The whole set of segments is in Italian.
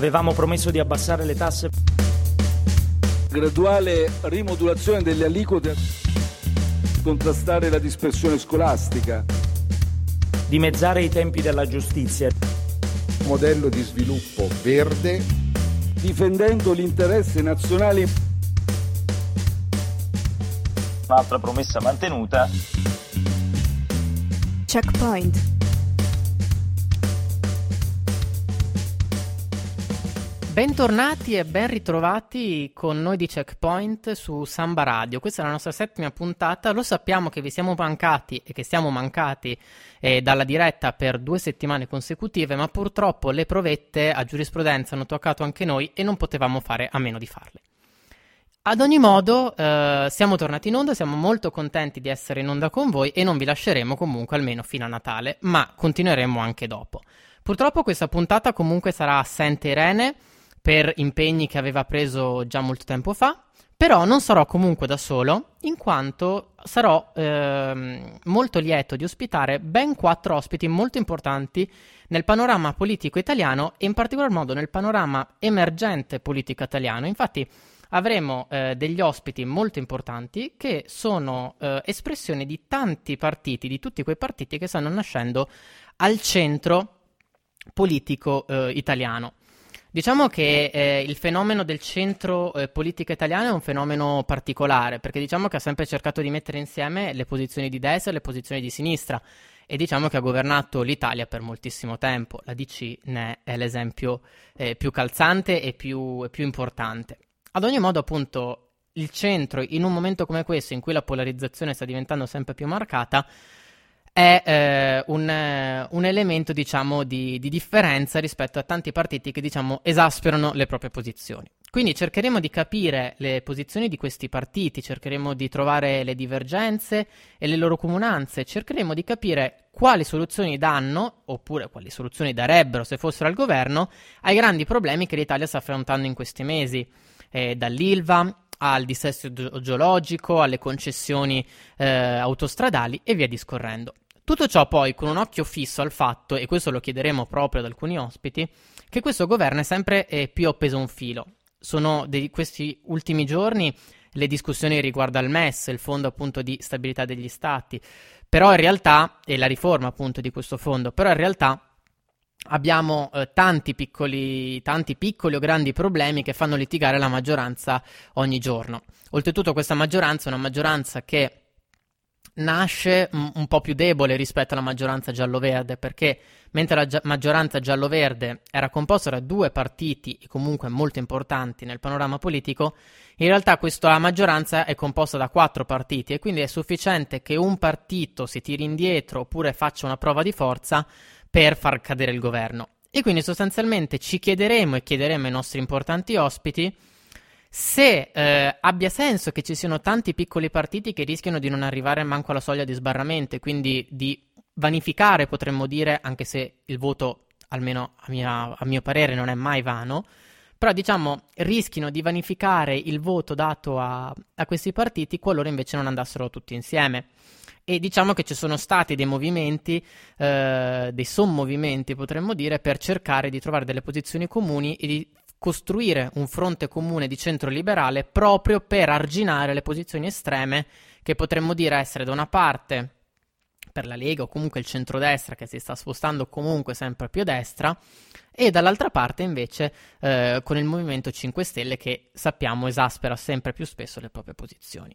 Avevamo promesso di abbassare le tasse. Graduale rimodulazione delle aliquote contrastare la dispersione scolastica. Dimezzare i tempi della giustizia. Modello di sviluppo verde. Difendendo l'interesse nazionale. Un'altra promessa mantenuta. Checkpoint Bentornati e ben ritrovati con noi di Checkpoint su Samba Radio. Questa è la nostra settima puntata. Lo sappiamo che vi siamo mancati e che siamo mancati eh, dalla diretta per due settimane consecutive, ma purtroppo le provette a giurisprudenza hanno toccato anche noi e non potevamo fare a meno di farle. Ad ogni modo, eh, siamo tornati in onda, siamo molto contenti di essere in onda con voi e non vi lasceremo comunque almeno fino a Natale, ma continueremo anche dopo. Purtroppo questa puntata comunque sarà assente Irene per impegni che aveva preso già molto tempo fa. Però non sarò comunque da solo, in quanto sarò ehm, molto lieto di ospitare ben quattro ospiti molto importanti nel panorama politico italiano e in particolar modo nel panorama emergente politico italiano. Infatti avremo eh, degli ospiti molto importanti che sono eh, espressione di tanti partiti, di tutti quei partiti che stanno nascendo al centro politico eh, italiano. Diciamo che eh, il fenomeno del centro eh, politica italiano è un fenomeno particolare, perché diciamo che ha sempre cercato di mettere insieme le posizioni di destra e le posizioni di sinistra e diciamo che ha governato l'Italia per moltissimo tempo. La DC ne è l'esempio eh, più calzante e più, più importante. Ad ogni modo, appunto, il centro, in un momento come questo, in cui la polarizzazione sta diventando sempre più marcata, è eh, un, eh, un, elemento, diciamo, di, di, differenza rispetto a tanti partiti che, diciamo, esasperano le proprie posizioni. Quindi cercheremo di capire le posizioni di questi partiti, cercheremo di trovare le divergenze e le loro comunanze, cercheremo di capire quali soluzioni danno, oppure quali soluzioni darebbero se fossero al governo, ai grandi problemi che l'Italia sta affrontando in questi mesi, eh, dall'ILVA al dissesto geologico, alle concessioni eh, autostradali e via discorrendo. Tutto ciò poi con un occhio fisso al fatto, e questo lo chiederemo proprio ad alcuni ospiti, che questo governo è sempre eh, più appeso a un filo. Sono di questi ultimi giorni le discussioni riguardo al MES, il fondo appunto di stabilità degli stati, però in realtà, e la riforma appunto di questo fondo, però in realtà abbiamo eh, tanti, piccoli, tanti piccoli o grandi problemi che fanno litigare la maggioranza ogni giorno. Oltretutto questa maggioranza è una maggioranza che nasce un, po' più debole rispetto alla maggioranza giallo-verde, perché mentre la gi- maggioranza giallo-verde era composta da due partiti comunque molto importanti nel panorama politico, in realtà questa maggioranza è composta da quattro partiti e quindi è sufficiente che un partito si tiri indietro oppure faccia una prova di forza per far cadere il governo. E quindi sostanzialmente ci chiederemo e chiederemo ai nostri importanti ospiti se eh, abbia senso che ci siano tanti piccoli partiti che rischiano di non arrivare manco alla soglia di sbarramento quindi di vanificare, potremmo dire, anche se il voto, almeno a, mia, a mio parere, non è mai vano, però diciamo rischino di vanificare il voto dato a, a questi partiti qualora invece non andassero tutti insieme. E diciamo che ci sono stati dei movimenti, eh, dei sommovimenti potremmo dire, per cercare di trovare delle posizioni comuni e di costruire un fronte comune di centro liberale proprio per arginare le posizioni estreme che potremmo dire essere da una parte per la Lega o comunque il centrodestra che si sta spostando comunque sempre più a destra e dall'altra parte invece eh, con il Movimento 5 Stelle che sappiamo esaspera sempre più spesso le proprie posizioni.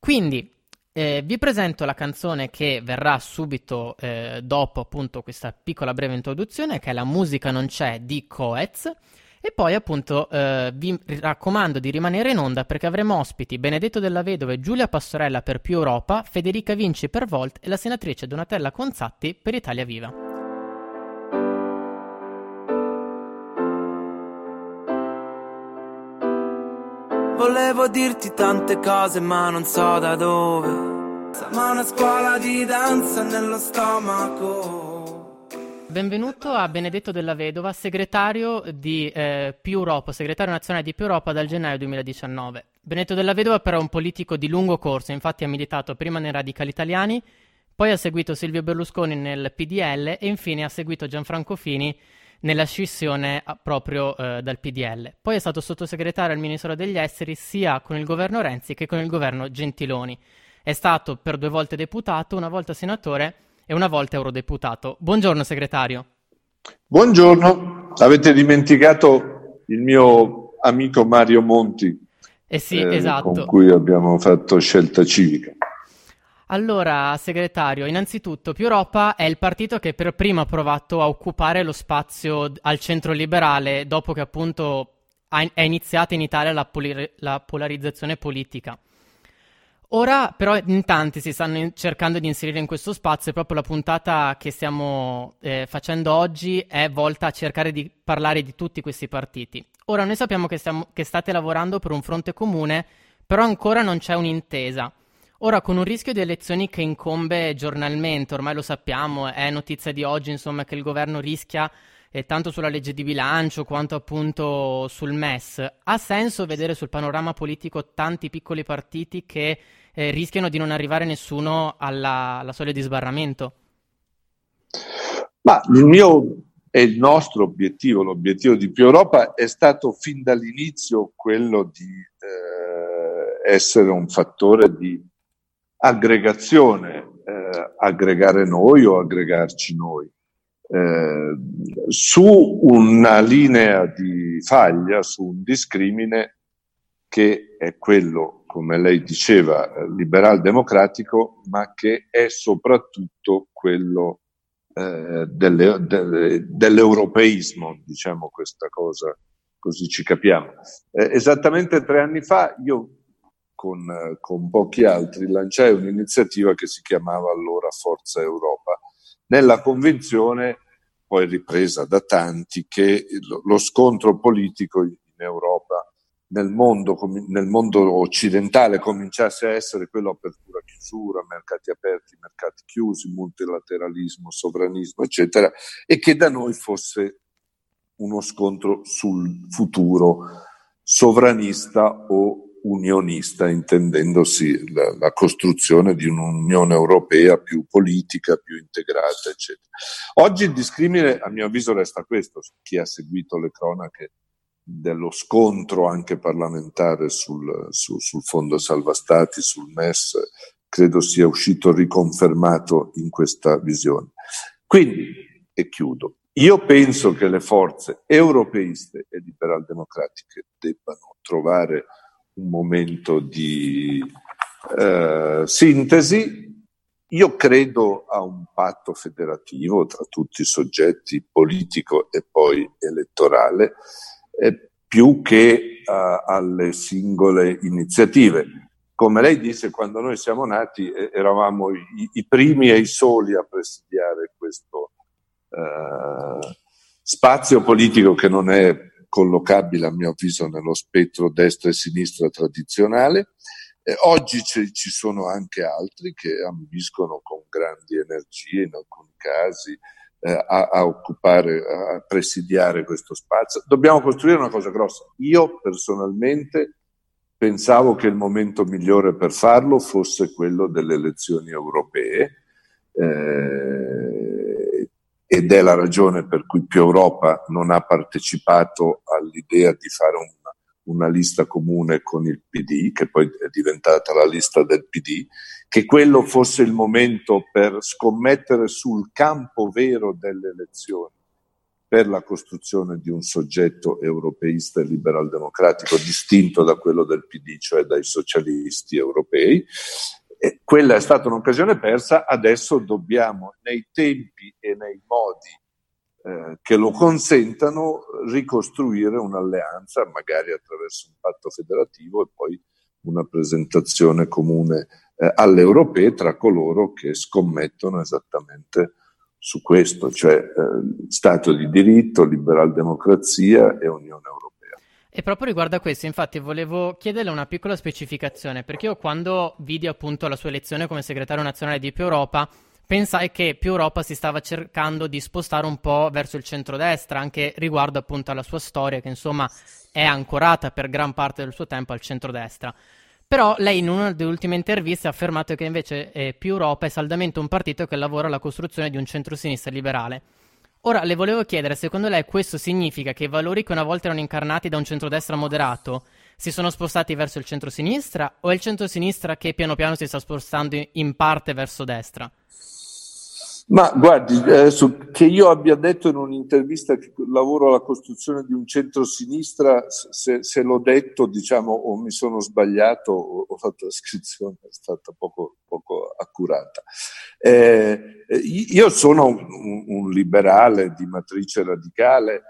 Quindi eh, vi presento la canzone che verrà subito eh, dopo appunto questa piccola breve introduzione che è La musica non c'è di Coez e poi appunto eh, vi raccomando di rimanere in onda perché avremo ospiti Benedetto della Vedova e Giulia Pastorella per Più Europa, Federica Vinci per Volt e la senatrice Donatella Conzatti per Italia Viva. Volevo dirti tante cose ma non so da dove. Siamo una scuola di danza nello stomaco. Benvenuto a Benedetto della Vedova, segretario di eh, Più Europa, segretario nazionale di Più Europa dal gennaio 2019. Benedetto della Vedova però è un politico di lungo corso, infatti ha militato prima nei Radicali Italiani, poi ha seguito Silvio Berlusconi nel PDL e infine ha seguito Gianfranco Fini nella scissione proprio eh, dal PDL. Poi è stato sottosegretario al Ministero degli Esteri sia con il governo Renzi che con il governo Gentiloni. È stato per due volte deputato, una volta senatore e una volta eurodeputato. Buongiorno segretario. Buongiorno, avete dimenticato il mio amico Mario Monti, eh sì, eh, esatto. con cui abbiamo fatto scelta civica. Allora, segretario, innanzitutto Più Europa è il partito che per primo ha provato a occupare lo spazio al centro liberale dopo che appunto è iniziata in Italia la, polir- la polarizzazione politica. Ora però in tanti si stanno cercando di inserire in questo spazio e proprio la puntata che stiamo eh, facendo oggi è volta a cercare di parlare di tutti questi partiti. Ora noi sappiamo che, stiamo- che state lavorando per un fronte comune, però ancora non c'è un'intesa. Ora, con un rischio di elezioni che incombe giornalmente, ormai lo sappiamo, è notizia di oggi, insomma, che il governo rischia eh, tanto sulla legge di bilancio quanto appunto sul MES. Ha senso vedere sul panorama politico tanti piccoli partiti che eh, rischiano di non arrivare nessuno alla, alla soglia di sbarramento? Ma il mio e il nostro obiettivo, l'obiettivo di Più Europa, è stato fin dall'inizio quello di eh, essere un fattore di aggregazione, eh, aggregare noi o aggregarci noi. Eh, su una linea di faglia, su un discrimine che è quello, come lei diceva, liberal democratico, ma che è soprattutto quello eh, delle, de, dell'europeismo, diciamo questa cosa, così ci capiamo. Eh, esattamente tre anni fa io con, con pochi altri, lanciai un'iniziativa che si chiamava allora Forza Europa, nella convinzione, poi ripresa da tanti, che lo, scontro politico in Europa, nel mondo, nel mondo occidentale, cominciasse a essere quello apertura-chiusura, mercati aperti, mercati chiusi, multilateralismo, sovranismo, eccetera, e che da noi fosse uno scontro sul futuro sovranista o unionista, intendendosi la, la, costruzione di un'Unione Europea più politica, più integrata, eccetera. Oggi il discrimine, a mio avviso, resta questo. Chi ha seguito le cronache dello scontro anche parlamentare sul, su, sul Fondo Salva Stati, sul MES, credo sia uscito riconfermato in questa visione. Quindi, e chiudo, io penso che le forze europeiste e liberal democratiche debbano trovare un momento di eh, sintesi. Io credo a un patto federativo tra tutti i soggetti politico e poi elettorale, eh, più che uh, alle singole iniziative. Come lei disse, quando noi siamo nati eh, eravamo i, i, primi e i soli a presidiare questo uh, spazio politico che non è collocabile a mio avviso nello spettro destra e sinistra tradizionale. Eh, oggi ci, ci sono anche altri che ambiscono con grandi energie in alcuni casi eh, a, a, occupare, a presidiare questo spazio. Dobbiamo costruire una cosa grossa. Io personalmente pensavo che il momento migliore per farlo fosse quello delle elezioni europee. Eh, ed è la ragione per cui più Europa non ha partecipato all'idea di fare una, una lista comune con il PD, che poi è diventata la lista del PD, che quello fosse il momento per scommettere sul campo vero delle elezioni per la costruzione di un soggetto europeista e liberal democratico distinto da quello del PD, cioè dai socialisti europei, quella è stata un'occasione persa, adesso dobbiamo nei tempi e nei modi eh, che lo consentano ricostruire un'alleanza, magari attraverso un patto federativo e poi una presentazione comune eh, alle europee tra coloro che scommettono esattamente su questo, cioè eh, Stato di diritto, liberal democrazia e Unione Europea. E proprio riguardo a questo, infatti, volevo chiederle una piccola specificazione, perché io quando vidi appunto la sua elezione come segretario nazionale di Più Europa, pensai che Più Europa si stava cercando di spostare un po' verso il centrodestra, anche riguardo appunto alla sua storia, che insomma è ancorata per gran parte del suo tempo al centrodestra. Però lei in una delle ultime interviste ha affermato che invece eh, Più Europa è saldamente un partito che lavora alla costruzione di un centro-sinistra liberale. Ora le volevo chiedere, secondo lei questo significa che i valori che una volta erano incarnati da un centrodestra moderato si sono spostati verso il centro-sinistra o è il centro-sinistra che piano piano si sta spostando in parte verso destra? Ma guardi, adesso che io abbia detto in un'intervista che lavoro alla costruzione di un centro-sinistra, se, se l'ho detto, diciamo, o mi sono sbagliato o fatto la descrizione, è stata poco, poco accurata. Eh, io sono un, un liberale di matrice radicale,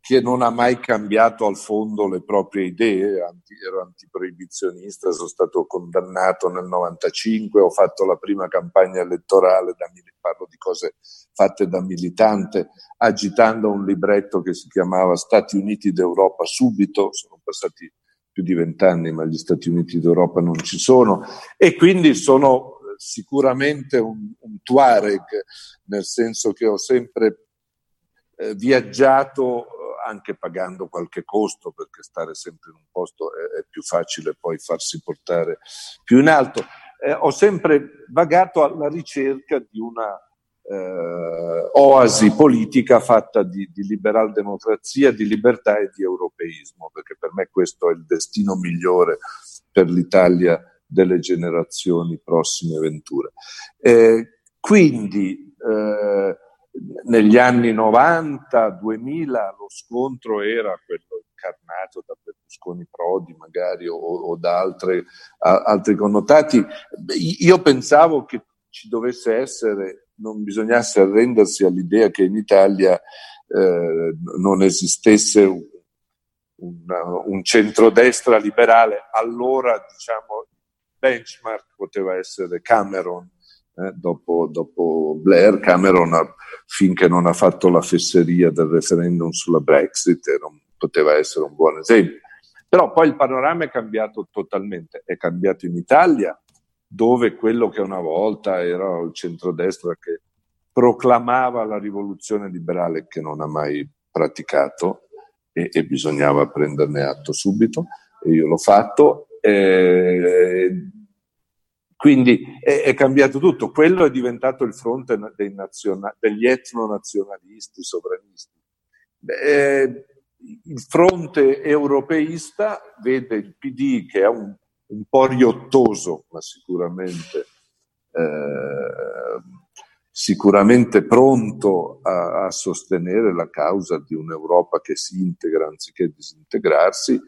che non ha mai cambiato al fondo le proprie idee, anti, ero antiproibizionista, sono stato condannato nel 95, ho fatto la prima campagna elettorale, da, parlo di cose fatte da militante, agitando un libretto che si chiamava Stati Uniti d'Europa subito, sono passati più di vent'anni ma gli Stati Uniti d'Europa non ci sono e quindi sono sicuramente un, un Tuareg, nel senso che ho sempre eh, viaggiato eh, anche pagando qualche costo perché stare sempre in un posto è, è più facile poi farsi portare più in alto. Eh, ho sempre vagato alla ricerca di una eh, oasi politica fatta di, di liberal democrazia, di libertà e di europeismo, perché per me questo è il destino migliore per l'Italia delle generazioni prossime venture. Eh, quindi eh, negli anni 90, 2000 lo scontro era quello incarnato da Berlusconi Prodi magari o, o da altre, a, altri connotati. Io pensavo che ci dovesse essere, non bisognasse arrendersi all'idea che in Italia eh, non esistesse un, un, un centrodestra liberale. Allora, diciamo, benchmark poteva essere Cameron eh, dopo, dopo, Blair, Cameron, ha, finché non ha fatto la fesseria del referendum sulla Brexit, non poteva essere un buon esempio. Però poi il panorama è cambiato totalmente, è cambiato in Italia, dove quello che una volta era il centrodestra che proclamava la rivoluzione liberale che non ha mai praticato e, e bisognava prenderne atto subito, e io l'ho fatto. Eh, quindi è, è, cambiato tutto. Quello è diventato il fronte naziona- degli etnonazionalisti sovranisti. Eh, il fronte europeista vede il PD che è un, un po' riottoso, ma sicuramente, eh, sicuramente pronto a, a, sostenere la causa di un'Europa che si integra anziché disintegrarsi.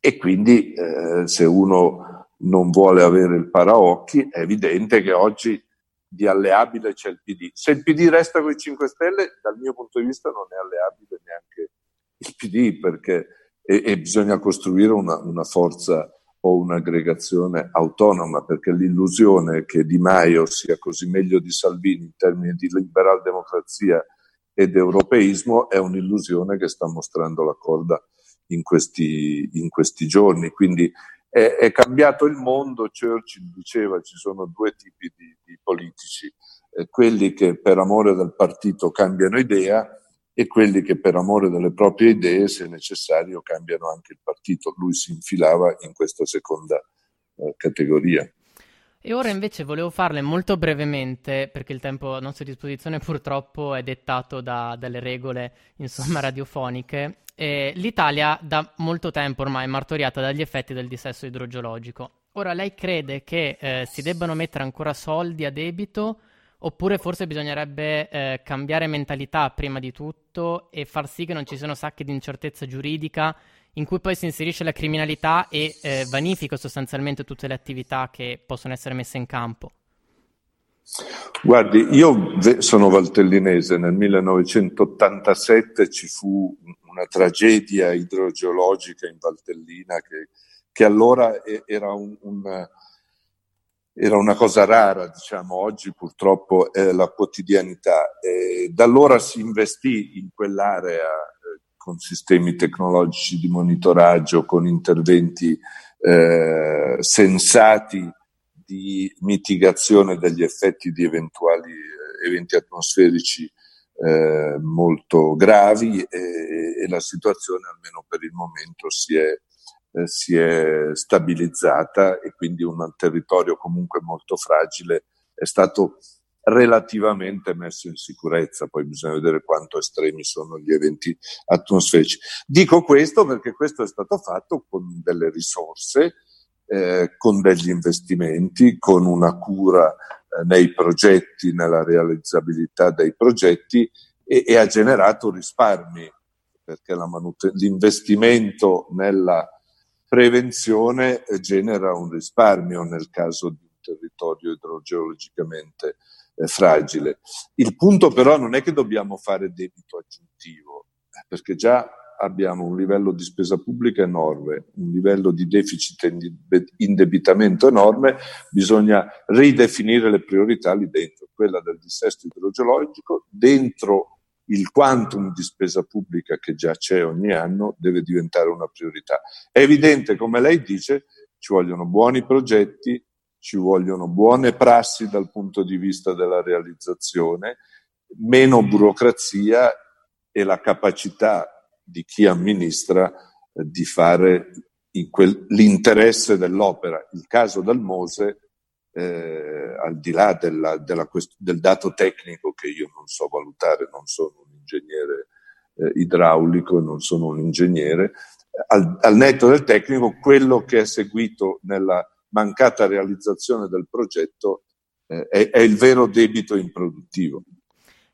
E quindi eh, se uno non vuole avere il paraocchi, è evidente che oggi di alleabile c'è il PD. Se il PD resta con i 5 Stelle, dal mio punto di vista non è alleabile neanche il PD, perché e, e bisogna costruire una, una forza o un'aggregazione autonoma, perché l'illusione che Di Maio sia così meglio di Salvini in termini di liberal democrazia ed europeismo è un'illusione che sta mostrando la corda in questi, in questi giorni. Quindi è, è, cambiato il mondo, Churchill diceva ci sono due tipi di, di politici, eh, quelli che per amore del partito cambiano idea e quelli che per amore delle proprie idee, se necessario, cambiano anche il partito. Lui si infilava in questa seconda eh, categoria. E ora invece volevo farle molto brevemente, perché il tempo a nostra disposizione purtroppo è dettato da, dalle regole insomma, radiofoniche, eh, l'Italia da molto tempo ormai è martoriata dagli effetti del dissesto idrogeologico. Ora, lei crede che eh, si debbano mettere ancora soldi a debito? Oppure forse bisognerebbe eh, cambiare mentalità prima di tutto e far sì che non ci siano sacche di incertezza giuridica in cui poi si inserisce la criminalità e eh, vanifica sostanzialmente tutte le attività che possono essere messe in campo? Guardi, io sono valtellinese, nel 1987 ci fu una tragedia idrogeologica in Valtellina che, che allora era, un, un, era, una cosa rara, diciamo, oggi purtroppo è la quotidianità. E da allora si investì in quell'area con sistemi tecnologici di monitoraggio, con interventi eh, sensati di mitigazione degli effetti di eventuali eh, eventi atmosferici eh, molto gravi e, e, la situazione almeno per il momento si è, eh, si è stabilizzata e quindi un territorio comunque molto fragile è stato relativamente messo in sicurezza, poi bisogna vedere quanto estremi sono gli eventi atmosferici. Dico questo perché questo è stato fatto con delle risorse, eh, con degli investimenti, con una cura eh, nei progetti, nella realizzabilità dei progetti e, e ha generato risparmi, perché manute- l'investimento nella prevenzione genera un risparmio nel caso di territorio idrogeologicamente eh, fragile. Il punto però non è che dobbiamo fare debito aggiuntivo, eh, perché già abbiamo un livello di spesa pubblica enorme, un livello di deficit e indebitamento enorme, bisogna ridefinire le priorità lì dentro, quella del dissesto idrogeologico, dentro il quantum di spesa pubblica che già c'è ogni anno deve diventare una priorità. È evidente, come lei dice, ci vogliono buoni progetti, ci vogliono buone prassi dal punto di vista della realizzazione, meno burocrazia e la capacità di chi amministra eh, di fare quel, l'interesse dell'opera. Il caso del Mose, eh, al di là della, della del dato tecnico che io non so valutare, non sono un ingegnere eh, idraulico, non sono un ingegnere, al, al netto del tecnico, quello che è seguito nella mancata realizzazione del progetto eh, è, è il vero debito improduttivo.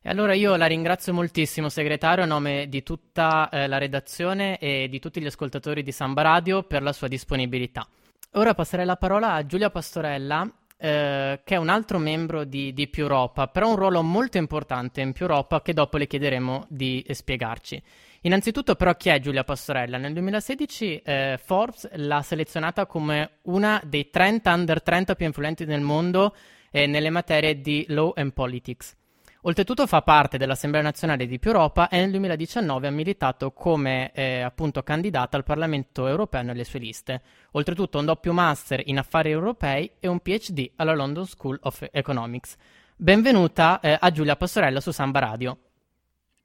E allora io la ringrazio moltissimo, segretario, a nome di tutta eh, la redazione e di tutti gli ascoltatori di Samba Radio per la sua disponibilità. Ora passerei la parola a Giulia Pastorella, eh, che è un altro membro di, di Più Europa, però un ruolo molto importante in Più Europa che dopo le chiederemo di spiegarci. Innanzitutto però chi è Giulia Pastorella? Nel 2016 eh, Forbes l'ha selezionata come una dei 30 under 30 più influenti del mondo eh, nelle materie di law and politics. Oltretutto fa parte dell'Assemblea nazionale di Più Europa e nel 2019 ha militato come eh, appunto candidata al Parlamento europeo nelle sue liste. Oltretutto un doppio master in affari europei e un PhD alla London School of Economics. Benvenuta eh, a Giulia Pastorella su Samba Radio.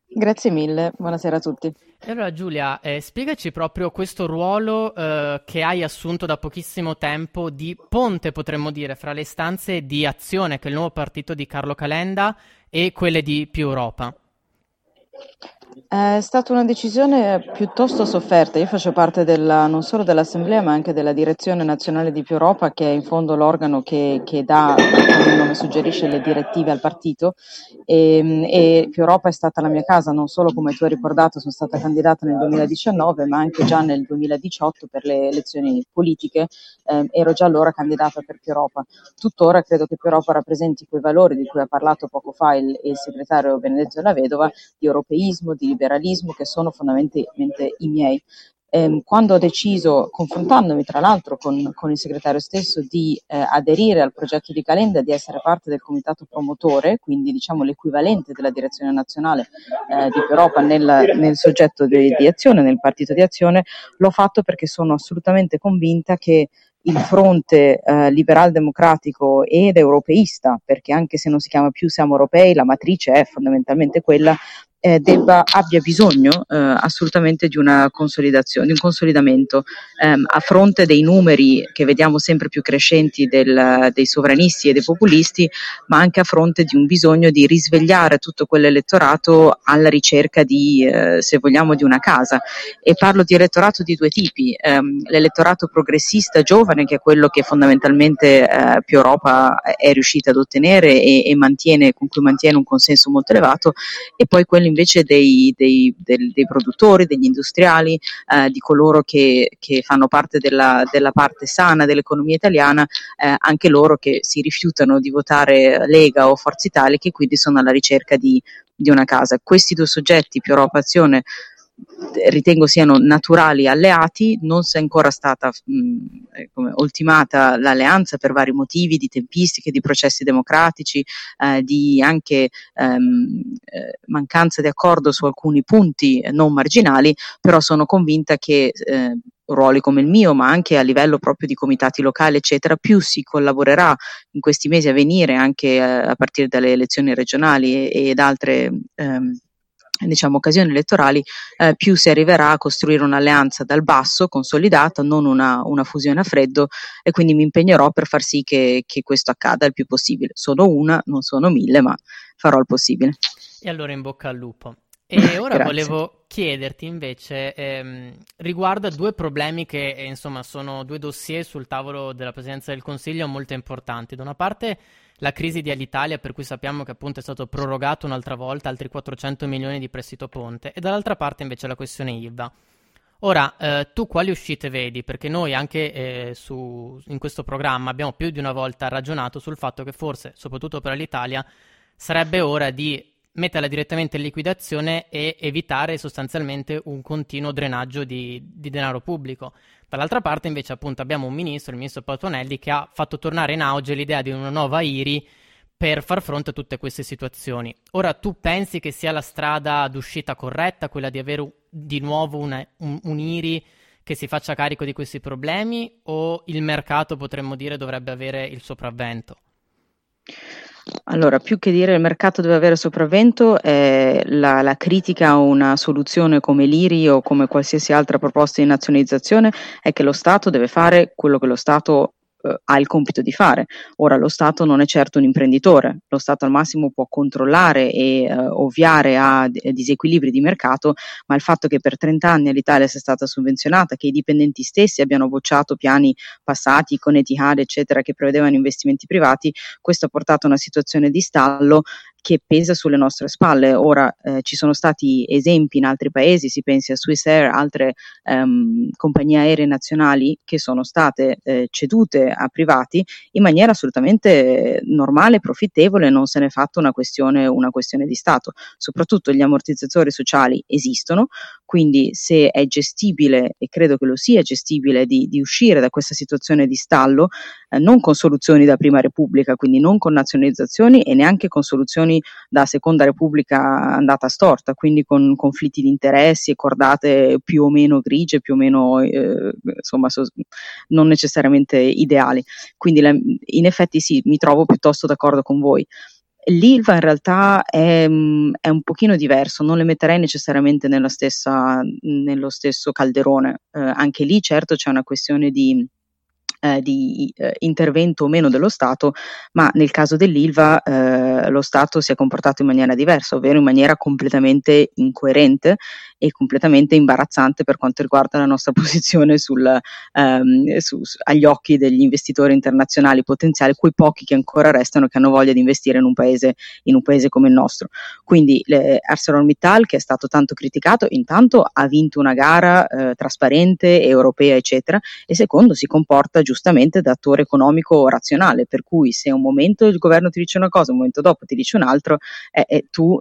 Grazie mille, buonasera a tutti. E allora Giulia, eh, spiegaci proprio questo ruolo eh, che hai assunto da pochissimo tempo di ponte, potremmo dire, fra le istanze di azione che è il nuovo partito di Carlo Calenda e quelle di Più Europa. È stata una decisione piuttosto sofferta. Io faccio parte della, non solo dell'Assemblea, ma anche della Direzione Nazionale di Più Europa, che è in fondo l'organo che, che dà, come il nome suggerisce, le direttive al partito. E, e Più Europa è stata la mia casa, non solo come tu hai ricordato, sono stata candidata nel 2019, ma anche già nel 2018 per le elezioni politiche. Eh, ero già allora candidata per Più Europa. Tuttora credo che Più Europa rappresenti quei valori di cui ha parlato poco fa il, il segretario Benedetto della Vedova, di europeismo, di di liberalismo che sono fondamentalmente i miei. Eh, quando ho deciso, confrontandomi tra l'altro con, con il segretario stesso, di eh, aderire al progetto di Calenda, di essere parte del comitato promotore, quindi diciamo l'equivalente della direzione nazionale eh, di Europa nel, nel soggetto di, di azione, nel partito di azione, l'ho fatto perché sono assolutamente convinta che il fronte eh, liberal democratico ed europeista, perché anche se non si chiama più siamo europei, la matrice è fondamentalmente quella, eh, debba, abbia bisogno eh, assolutamente di una consolidazione, di un consolidamento ehm, a fronte dei numeri che vediamo sempre più crescenti del, dei sovranisti e dei populisti, ma anche a fronte di un bisogno di risvegliare tutto quell'elettorato alla ricerca di, eh, se vogliamo, di una casa. E parlo di elettorato di due tipi, ehm, l'elettorato progressista giovane, che è quello che fondamentalmente eh, più Europa è riuscita ad ottenere e, e mantiene, con cui mantiene un consenso molto elevato, e poi quello invece dei, dei, dei, dei produttori, degli industriali, eh, di coloro che, che fanno parte della, della, parte sana dell'economia italiana, eh, anche loro che si rifiutano di votare Lega o Forza Italia, che quindi sono alla ricerca di, di una casa. Questi due soggetti, più Europa Azione, ritengo siano naturali alleati, non si è ancora stata mh, come, ultimata l'alleanza per vari motivi di tempistiche, di processi democratici, eh, di anche ehm, eh, mancanza di accordo su alcuni punti non marginali, però sono convinta che eh, ruoli come il mio, ma anche a livello proprio di comitati locali, eccetera, più si collaborerà in questi mesi a venire, anche eh, a partire dalle elezioni regionali ed altre ehm, diciamo, occasioni elettorali, eh, più si arriverà a costruire un'alleanza dal basso, consolidata, non una, una, fusione a freddo e quindi mi impegnerò per far sì che, che, questo accada il più possibile. Sono una, non sono mille, ma farò il possibile. E allora in bocca al lupo. E ora volevo chiederti invece ehm, riguardo a due problemi che eh, insomma sono due dossier sul tavolo della Presidenza del Consiglio molto importanti. Da una parte la crisi di Alitalia per cui sappiamo che appunto è stato prorogato un'altra volta altri 400 milioni di prestito ponte e dall'altra parte invece la questione IVA. Ora, eh, tu quali uscite vedi? Perché noi anche eh, su, in questo programma abbiamo più di una volta ragionato sul fatto che forse, soprattutto per l'Italia, sarebbe ora di metterla direttamente in liquidazione e evitare sostanzialmente un continuo drenaggio di, di, denaro pubblico. Dall'altra parte invece appunto abbiamo un ministro, il ministro Patonelli, che ha fatto tornare in auge l'idea di una nuova IRI per far fronte a tutte queste situazioni. Ora tu pensi che sia la strada d'uscita corretta, quella di avere di nuovo una, un, un IRI che si faccia carico di questi problemi o il mercato potremmo dire dovrebbe avere il sopravvento? Allora, più che dire il mercato deve avere sopravvento, eh, la, la, critica a una soluzione come l'IRI o come qualsiasi altra proposta di nazionalizzazione è che lo Stato deve fare quello che lo Stato eh, ha il compito di fare. Ora lo Stato non è certo un imprenditore, lo Stato al massimo può controllare e eh, ovviare a d- disequilibri di mercato, ma il fatto che per 30 anni l'Italia sia stata sovvenzionata, che i dipendenti stessi abbiano bocciato piani passati con Etihad eccetera che prevedevano investimenti privati, questo ha portato a una situazione di stallo che pesa sulle nostre spalle. Ora eh, ci sono stati esempi in altri paesi, si pensi a Swiss Air, altre ehm, compagnie aeree nazionali che sono state eh, cedute a privati in maniera assolutamente normale, profittevole, non se ne è fatta una questione, una questione di Stato. Soprattutto gli ammortizzatori sociali esistono, quindi se è gestibile, e credo che lo sia gestibile, di, di uscire da questa situazione di stallo, eh, non con soluzioni da prima repubblica, quindi non con nazionalizzazioni e neanche con soluzioni da seconda repubblica andata storta, quindi con conflitti di interessi e cordate più o meno grigie, più o meno eh, insomma so, non necessariamente ideali. Quindi la, in effetti sì, mi trovo piuttosto d'accordo con voi. L'ILVA in realtà è, è, un pochino diverso, non le metterei necessariamente stessa, nello stesso calderone. Eh, anche lì certo c'è una questione di eh, di eh, intervento o meno dello Stato, ma nel caso dell'ILVA eh, lo Stato si è comportato in maniera diversa, ovvero in maniera completamente incoerente e completamente imbarazzante per quanto riguarda la nostra posizione sul, ehm, su, agli occhi degli investitori internazionali potenziali, quei pochi che ancora restano che hanno voglia di investire in un paese, in un paese come il nostro. Quindi le, ArcelorMittal, che è stato tanto criticato, intanto ha vinto una gara eh, trasparente, europea, eccetera, e secondo si comporta giustamente da attore economico razionale, per cui se un momento il governo ti dice una cosa, un momento dopo ti dice un altro, eh, eh, tu,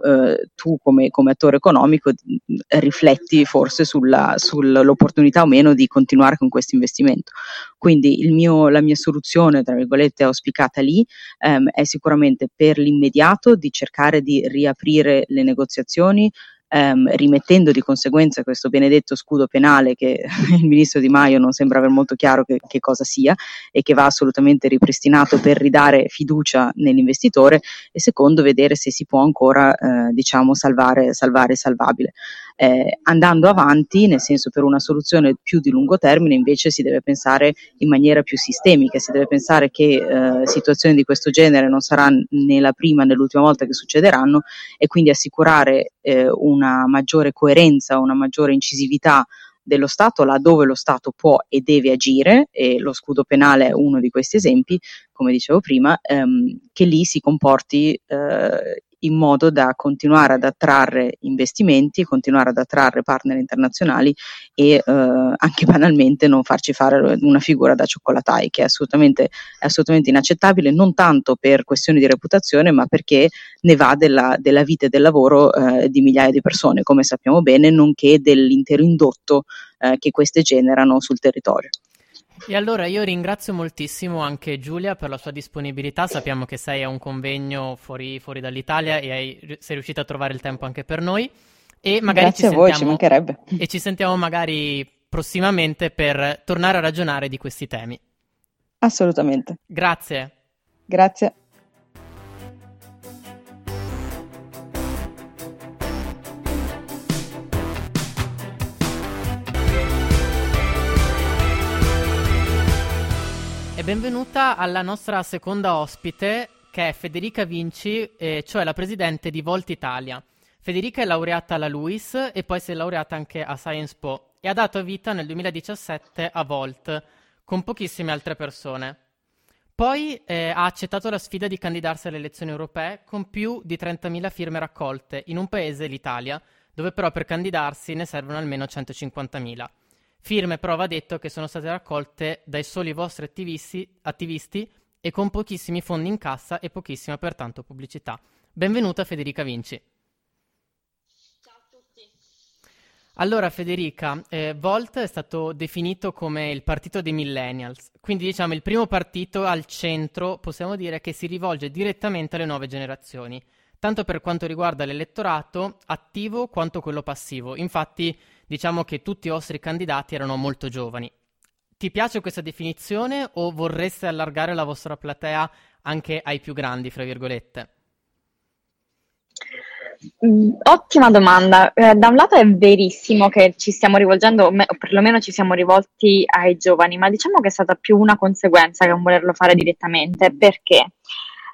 tu come, come attore economico rifletti forse sulla, sull'opportunità o meno di continuare con questo investimento. Quindi mio, la mia soluzione, tra virgolette, auspicata lì ehm, è sicuramente per l'immediato di cercare di riaprire le negoziazioni ehm, rimettendo di conseguenza questo benedetto scudo penale che il ministro Di Maio non sembra aver molto chiaro che, che cosa sia e che va assolutamente ripristinato per ridare fiducia nell'investitore e secondo vedere se si può ancora eh, diciamo salvare, salvare salvabile. Eh, andando avanti, nel senso per una soluzione più di lungo termine, invece si deve pensare in maniera più sistemica, si deve pensare che eh, situazioni di questo genere non sarà né la prima né l'ultima volta che succederanno e quindi assicurare eh, una maggiore coerenza, una maggiore incisività dello Stato laddove lo Stato può e deve agire, e lo scudo penale è uno di questi esempi, come dicevo prima, ehm, che lì si comporti eh, in modo da continuare ad attrarre investimenti, continuare ad attrarre partner internazionali e eh, anche banalmente non farci fare una figura da cioccolatai, che è assolutamente, è assolutamente inaccettabile, non tanto per questioni di reputazione, ma perché ne va della, della vita e del lavoro eh, di migliaia di persone, come sappiamo bene, nonché dell'intero indotto eh, che queste generano sul territorio. E allora io ringrazio moltissimo anche Giulia per la sua disponibilità. Sappiamo che sei a un convegno fuori, fuori dall'Italia e hai, sei riuscita a trovare il tempo anche per noi. E magari Grazie ci a voi, ci mancherebbe. E ci sentiamo magari prossimamente per tornare a ragionare di questi temi. Assolutamente. Grazie. Grazie. Benvenuta alla nostra seconda ospite che è Federica Vinci, eh, cioè la presidente di Volt Italia. Federica è laureata alla LUIS e poi si è laureata anche a Sciences Po e ha dato vita nel 2017 a Volt con pochissime altre persone. Poi eh, ha accettato la sfida di candidarsi alle elezioni europee con più di 30.000 firme raccolte in un paese, l'Italia, dove però per candidarsi ne servono almeno 150.000. Firme però va detto che sono state raccolte dai soli vostri attivisti, attivisti e con pochissimi fondi in cassa e pochissima pertanto pubblicità. Benvenuta Federica Vinci. Allora Federica, eh, Volt è stato definito come il partito dei millennials, quindi diciamo il primo partito al centro, possiamo dire, che si rivolge direttamente alle nuove generazioni, tanto per quanto riguarda l'elettorato attivo quanto quello passivo. Infatti diciamo che tutti i vostri candidati erano molto giovani. Ti piace questa definizione o vorreste allargare la vostra platea anche ai più grandi, fra virgolette? Mm, ottima domanda. Eh, da un lato è verissimo che ci stiamo rivolgendo, o perlomeno ci siamo rivolti ai giovani, ma diciamo che è stata più una conseguenza che non volerlo fare direttamente. Perché?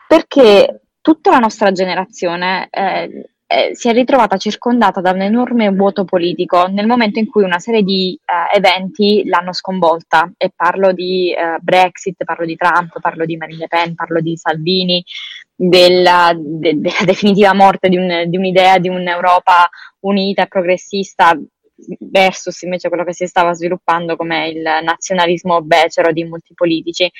Perché tutta la nostra generazione eh, eh, si è ritrovata circondata da un enorme vuoto politico nel momento in cui una serie di eh, eventi l'hanno sconvolta e parlo di eh, Brexit, parlo di Trump, parlo di Marine Le Pen, parlo di Salvini, della, de, della definitiva morte di, un, di un'idea di un'Europa unita e progressista versus invece quello che si stava sviluppando come il nazionalismo becero di molti politici.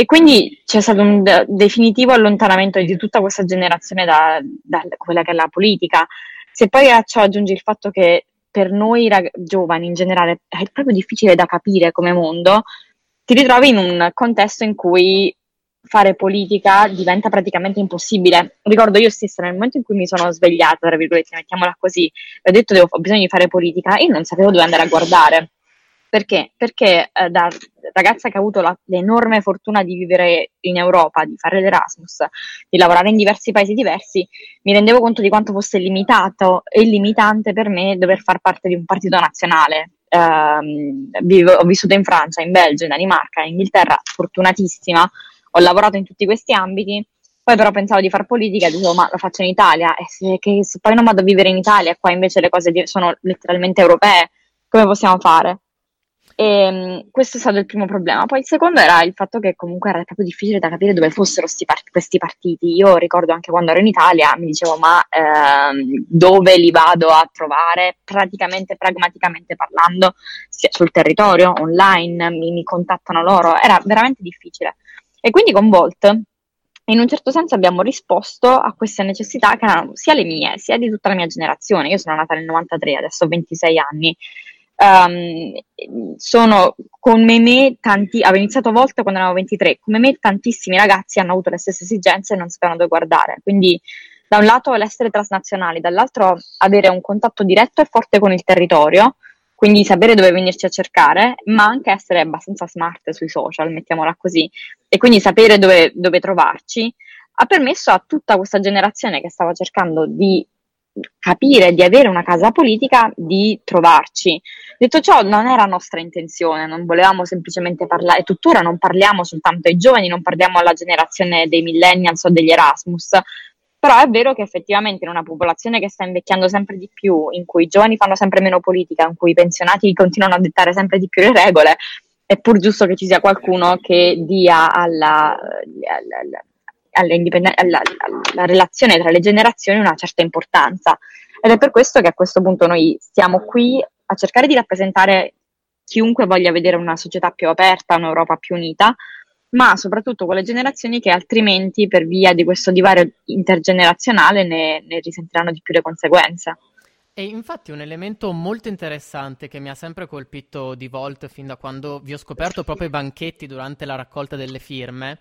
E quindi c'è stato un de- definitivo allontanamento di tutta questa generazione da, da, quella che è la politica. Se poi a ciò aggiungi il fatto che per noi rag- giovani in generale è proprio difficile da capire come mondo, ti ritrovi in un contesto in cui fare politica diventa praticamente impossibile. Ricordo io stessa nel momento in cui mi sono svegliata, tra virgolette, mettiamola così, ho detto che ho bisogno di fare politica, io non sapevo dove andare a guardare. Perché? Perché eh, da ragazza che ha avuto la, l'enorme fortuna di vivere in Europa, di fare l'Erasmus, di lavorare in diversi paesi diversi, mi rendevo conto di quanto fosse limitato e limitante per me dover far parte di un partito nazionale. Eh, vivo, ho vissuto in Francia, in Belgio, in Danimarca, in Inghilterra, fortunatissima, ho lavorato in tutti questi ambiti. Poi però pensavo di fare politica e dicevo ma lo faccio in Italia e se, che, se poi non vado a vivere in Italia qua invece le cose sono letteralmente europee, come possiamo fare? E, ehm, questo è stato il primo problema. Poi il secondo era il fatto che comunque era proprio difficile da capire dove fossero part- questi partiti. Io ricordo anche quando ero in Italia, mi dicevo ma ehm, dove li vado a trovare? Praticamente, pragmaticamente parlando, sul territorio, online, mi, mi contattano loro. Era veramente difficile. E quindi con Volt in un certo senso abbiamo risposto a queste necessità che erano sia le mie, sia di tutta la mia generazione. Io sono nata nel 93, adesso ho 26 anni um, sono come me tanti, avevo iniziato a volte quando avevo 23, come me tantissimi ragazzi hanno avuto le stesse esigenze e non sapevano dove guardare, quindi da un lato l'essere transnazionali, dall'altro avere un contatto diretto e forte con il territorio, quindi sapere dove venirci a cercare, ma anche essere abbastanza smart sui social, mettiamola così, e quindi sapere dove, dove trovarci, ha permesso a tutta questa generazione che stava cercando di capire di avere una casa politica, di trovarci. Detto ciò, non era nostra intenzione, non volevamo semplicemente parlare, e tuttora non parliamo soltanto ai giovani, non parliamo alla generazione dei millennials o degli Erasmus, però è vero che effettivamente in una popolazione che sta invecchiando sempre di più, in cui i giovani fanno sempre meno politica, in cui i pensionati continuano a dettare sempre di più le regole, è pur giusto che ci sia qualcuno che dia alla, alla, alla, alla relazione tra le generazioni una certa importanza. Ed è per questo che a questo punto noi stiamo qui a cercare di rappresentare chiunque voglia vedere una società più aperta, un'Europa più unita, ma soprattutto quelle generazioni che altrimenti per via di questo divario intergenerazionale ne, ne risentiranno di più le conseguenze. E infatti un elemento molto interessante che mi ha sempre colpito di Volt fin da quando vi ho scoperto proprio i banchetti durante la raccolta delle firme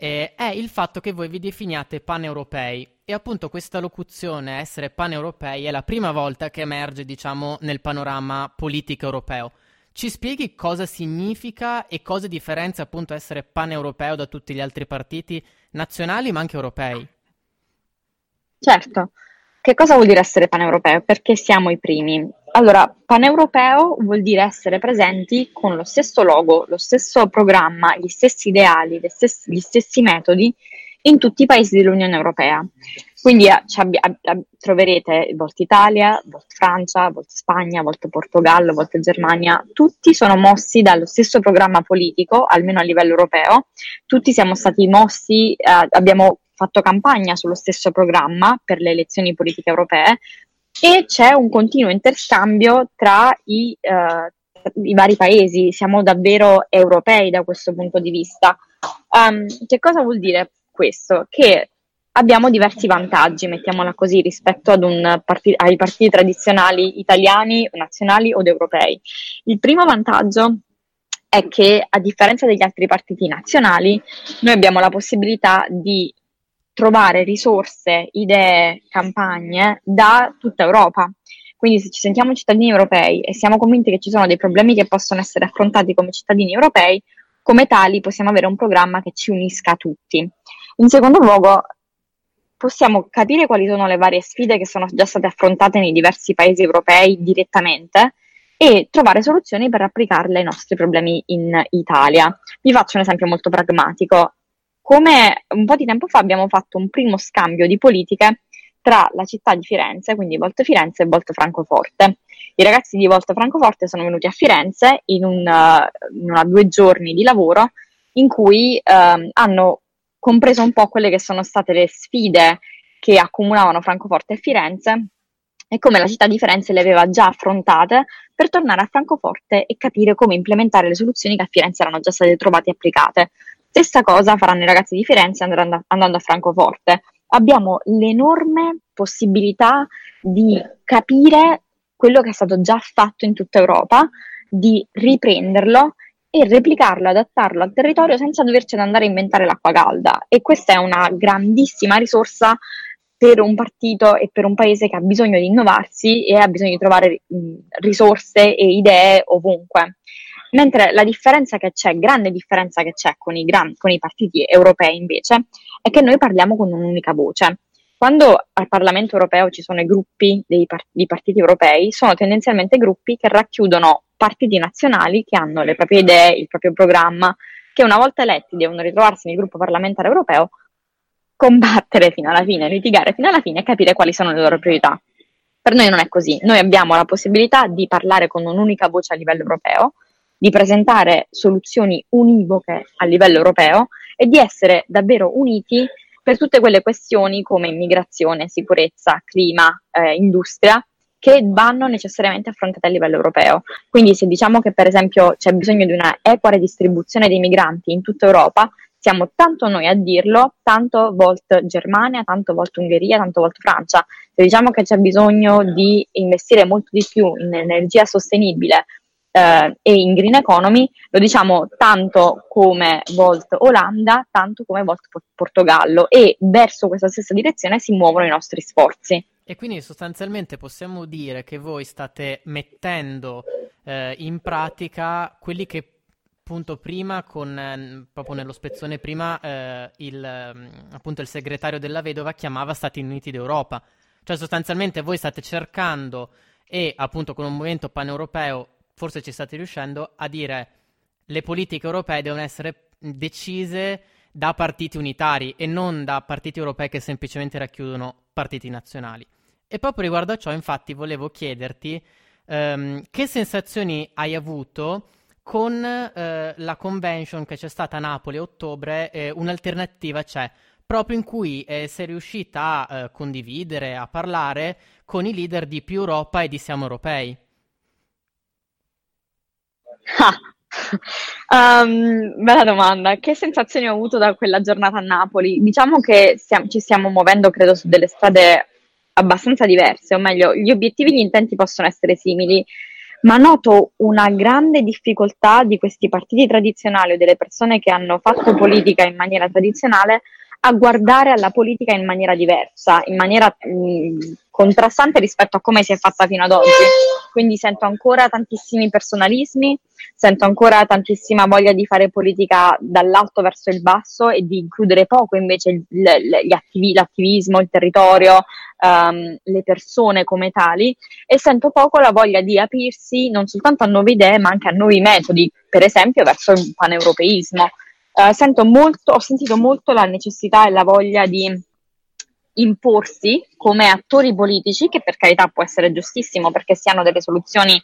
eh, è il fatto che voi vi definiate paneuropei e appunto questa locuzione essere paneuropei è la prima volta che emerge, diciamo, nel panorama politico europeo. Ci spieghi cosa significa e cosa differenzia appunto essere paneuropeo da tutti gli altri partiti nazionali ma anche europei? Certo. Che cosa vuol dire essere paneuropeo? Perché siamo i primi? Allora, paneuropeo vuol dire essere presenti con lo stesso logo, lo stesso programma, gli stessi ideali, stessi, gli stessi metodi in tutti i paesi dell'Unione Europea. Quindi eh, abbi- ab- troverete Volt Italia, Volt Francia, Volt Spagna, Volt Portogallo, Volt Germania, tutti sono mossi dallo stesso programma politico, almeno a livello europeo, tutti siamo stati mossi, eh, abbiamo fatto campagna sullo stesso programma per le elezioni politiche europee e c'è un continuo interscambio tra i, eh, i vari paesi, siamo davvero europei da questo punto di vista. Um, che cosa vuol dire questo? Che abbiamo diversi vantaggi, mettiamola così, rispetto part- ai partiti tradizionali italiani, nazionali o europei. Il primo vantaggio è che, a differenza degli altri partiti nazionali, noi abbiamo la possibilità di trovare risorse, idee, campagne da tutta Europa. Quindi se ci sentiamo cittadini europei e siamo convinti che ci sono dei problemi che possono essere affrontati come cittadini europei, come tali possiamo avere un programma che ci unisca a tutti. In secondo luogo, possiamo capire quali sono le varie sfide che sono già state affrontate nei diversi paesi europei direttamente e trovare soluzioni per applicarle ai nostri problemi in Italia. Vi faccio un esempio molto pragmatico come un po' di tempo fa abbiamo fatto un primo scambio di politiche tra la città di Firenze, quindi Volto Firenze e Volto Francoforte. I ragazzi di Volto Francoforte sono venuti a Firenze in, un, in una due giorni di lavoro in cui eh, hanno compreso un po' quelle che sono state le sfide che accomunavano Francoforte e Firenze e come la città di Firenze le aveva già affrontate per tornare a Francoforte e capire come implementare le soluzioni che a Firenze erano già state trovate e applicate. Stessa cosa faranno i ragazzi di Firenze andando, andando a Francoforte. Abbiamo l'enorme possibilità di capire quello che è stato già fatto in tutta Europa, di riprenderlo e replicarlo, adattarlo al territorio senza dovercene andare a inventare l'acqua calda. E questa è una grandissima risorsa per un partito e per un paese che ha bisogno di innovarsi e ha bisogno di trovare risorse e idee ovunque. Mentre la differenza che c'è, grande differenza che c'è con i, gran, con i partiti europei invece, è che noi parliamo con un'unica voce. Quando al Parlamento europeo ci sono i gruppi dei part- di partiti europei, sono tendenzialmente gruppi che racchiudono partiti nazionali che hanno le proprie idee, il proprio programma, che una volta eletti devono ritrovarsi nel gruppo parlamentare europeo, combattere fino alla fine, litigare fino alla fine e capire quali sono le loro priorità. Per noi non è così, noi abbiamo la possibilità di parlare con un'unica voce a livello europeo, di presentare soluzioni univoche a livello europeo e di essere davvero uniti per tutte quelle questioni come immigrazione, sicurezza, clima, eh, industria che vanno necessariamente affrontate a livello europeo. Quindi se diciamo che per esempio c'è bisogno di una equa redistribuzione dei migranti in tutta Europa, siamo tanto noi a dirlo, tanto Volt Germania, tanto Volt Ungheria, tanto Volt Francia. Se diciamo che c'è bisogno di investire molto di più in energia sostenibile eh, e in green economy lo diciamo tanto come Volt Olanda, tanto come Volt Portogallo e verso questa stessa direzione si muovono i nostri sforzi. E quindi sostanzialmente possiamo dire che voi state mettendo eh, in pratica quelli che appunto prima con eh, proprio nello spezzone prima eh, il, mm, appunto il segretario della vedova chiamava Stati Uniti d'Europa. Cioè sostanzialmente voi state cercando e appunto con un movimento paneuropeo forse ci state riuscendo a dire le politiche europee devono essere decise da partiti unitari e non da partiti europei che semplicemente racchiudono partiti nazionali. E proprio riguardo a ciò, infatti, volevo chiederti um, che sensazioni hai avuto con uh, la convention che c'è stata a Napoli a ottobre, eh, un'alternativa c'è, proprio in cui eh, sei riuscita a uh, condividere, a parlare con i leader di più Europa e di Siamo Europei. Um, bella domanda. Che sensazioni ho avuto da quella giornata a Napoli? Diciamo che stiamo, ci stiamo muovendo, credo, su delle strade abbastanza diverse, o meglio, gli obiettivi e gli intenti possono essere simili, ma noto una grande difficoltà di questi partiti tradizionali o delle persone che hanno fatto politica in maniera tradizionale a guardare alla politica in maniera diversa, in maniera mh, contrastante rispetto a come si è fatta fino ad oggi. Quindi sento ancora tantissimi personalismi, sento ancora tantissima voglia di fare politica dall'alto verso il basso e di includere poco invece il, gli attivi, l'attivismo, il territorio, um, le persone come tali e sento poco la voglia di aprirsi non soltanto a nuove idee ma anche a nuovi metodi, per esempio verso il paneuropeismo. Sento molto, ho sentito molto la necessità e la voglia di imporsi come attori politici, che per carità può essere giustissimo perché si hanno delle soluzioni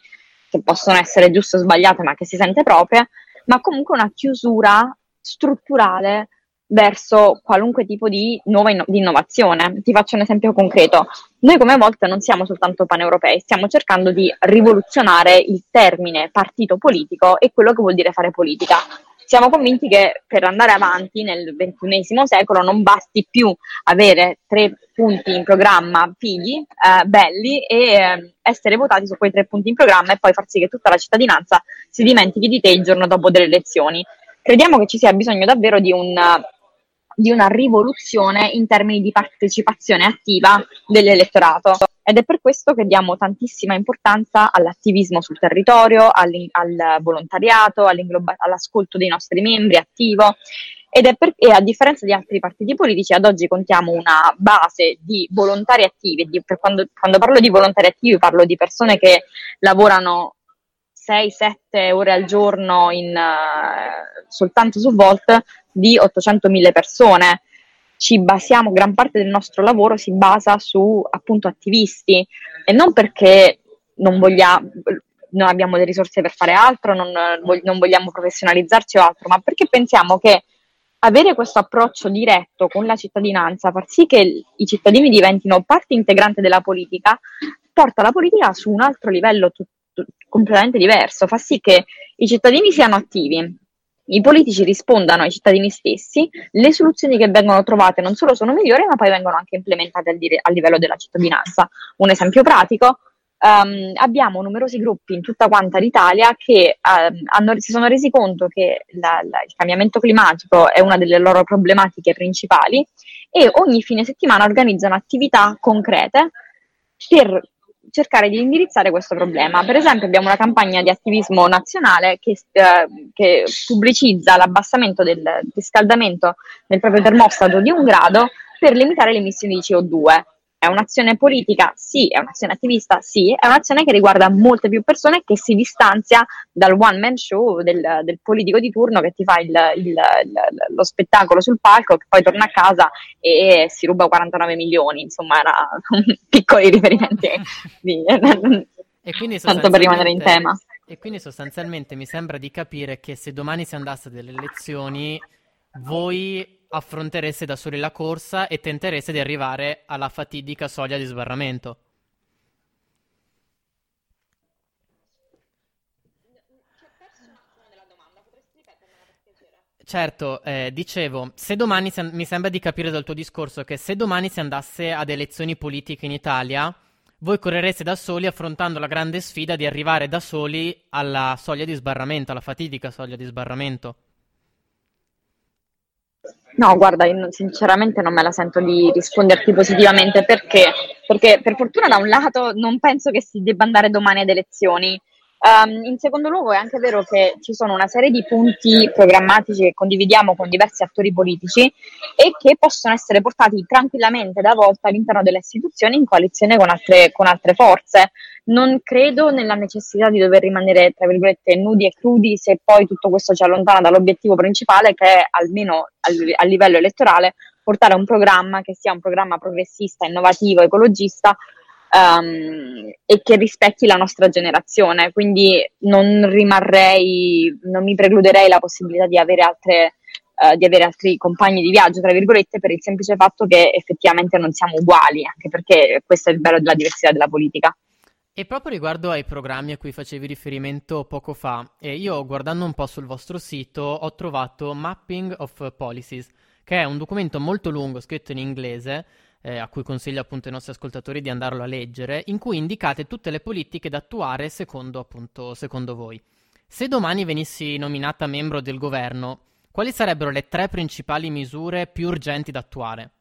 che possono essere giuste o sbagliate, ma che si sente propria, ma comunque una chiusura strutturale verso qualunque tipo di nuova inno- di innovazione. Ti faccio un esempio concreto. Noi come volte non siamo soltanto paneuropei, stiamo cercando di rivoluzionare il termine partito politico e quello che vuol dire fare politica. Siamo convinti che per andare avanti nel XXI secolo non basti più avere tre punti in programma fighi, eh, belli e eh, essere votati su quei tre punti in programma e poi far sì che tutta la cittadinanza si dimentichi di te il giorno dopo delle elezioni. Crediamo che ci sia bisogno davvero di un di una rivoluzione in termini di partecipazione attiva dell'elettorato. Ed è per questo che diamo tantissima importanza all'attivismo sul territorio, al volontariato, all'ascolto dei nostri membri attivo. Ed è per, e a differenza di altri partiti politici ad oggi contiamo una base di volontari attivi, di, quando, quando parlo di volontari attivi parlo di persone che lavorano 6-7 ore al giorno in, uh, soltanto su Volt di 800.000 persone. Ci basiamo, gran parte del nostro lavoro si basa su appunto attivisti e non perché non vogliamo, non abbiamo le risorse per fare altro, non, non vogliamo professionalizzarci o altro, ma perché pensiamo che avere questo approccio diretto con la cittadinanza, far sì che i cittadini diventino parte integrante della politica, porta la politica su un altro livello t- t- completamente diverso, fa sì che i cittadini siano attivi, i politici rispondano ai cittadini stessi, le soluzioni che vengono trovate non solo sono migliori, ma poi vengono anche implementate al livello della cittadinanza. Un esempio pratico, um, abbiamo numerosi gruppi in tutta quanta l'Italia che um, hanno, si sono resi conto che la, la, il cambiamento climatico è una delle loro problematiche principali e ogni fine settimana organizzano attività concrete per cercare di indirizzare questo problema. Per esempio abbiamo una campagna di attivismo nazionale che, eh, che pubblicizza l'abbassamento del riscaldamento del proprio termostato di un grado per limitare le emissioni di CO2. È un'azione politica? Sì. È un'azione attivista? Sì. È un'azione che riguarda molte più persone che si distanzia dal one man show del, del politico di turno che ti fa il, il, il, lo spettacolo sul palco, che poi torna a casa e si ruba 49 milioni. Insomma, era piccoli riferimenti. di, e quindi tanto per rimanere in tema. E quindi sostanzialmente mi sembra di capire che se domani si andasse delle elezioni, voi affrontereste da soli la corsa e tentereste di arrivare alla fatidica soglia di sbarramento. Certo, eh, dicevo, se domani si, mi sembra di capire dal tuo discorso che se domani si andasse ad elezioni politiche in Italia, voi correreste da soli affrontando la grande sfida di arrivare da soli alla soglia di sbarramento, alla fatidica soglia di sbarramento. No, guarda, io sinceramente non me la sento di risponderti positivamente perché? Perché per fortuna da un lato non penso che si debba andare domani ad elezioni. Um, in secondo luogo è anche vero che ci sono una serie di punti programmatici che condividiamo con diversi attori politici e che possono essere portati tranquillamente da volta all'interno delle istituzioni in coalizione con altre, con altre forze. Non credo nella necessità di dover rimanere, tra virgolette, nudi e crudi se poi tutto questo ci allontana dall'obiettivo principale che è, almeno a livello elettorale, portare un programma che sia un programma progressista, innovativo, ecologista um, e che rispecchi la nostra generazione. Quindi non rimarrei, non mi precluderei la possibilità di avere altre Uh, di avere altri compagni di viaggio, tra virgolette, per il semplice fatto che effettivamente non siamo uguali, anche perché questo è il bello della diversità della politica. E proprio riguardo ai programmi a cui facevi riferimento poco fa, eh, io guardando un po' sul vostro sito ho trovato Mapping of Policies, che è un documento molto lungo scritto in inglese, eh, a cui consiglio appunto ai nostri ascoltatori di andarlo a leggere, in cui indicate tutte le politiche da attuare secondo appunto secondo voi. Se domani venissi nominata membro del governo, quali sarebbero le tre principali misure più urgenti da attuare?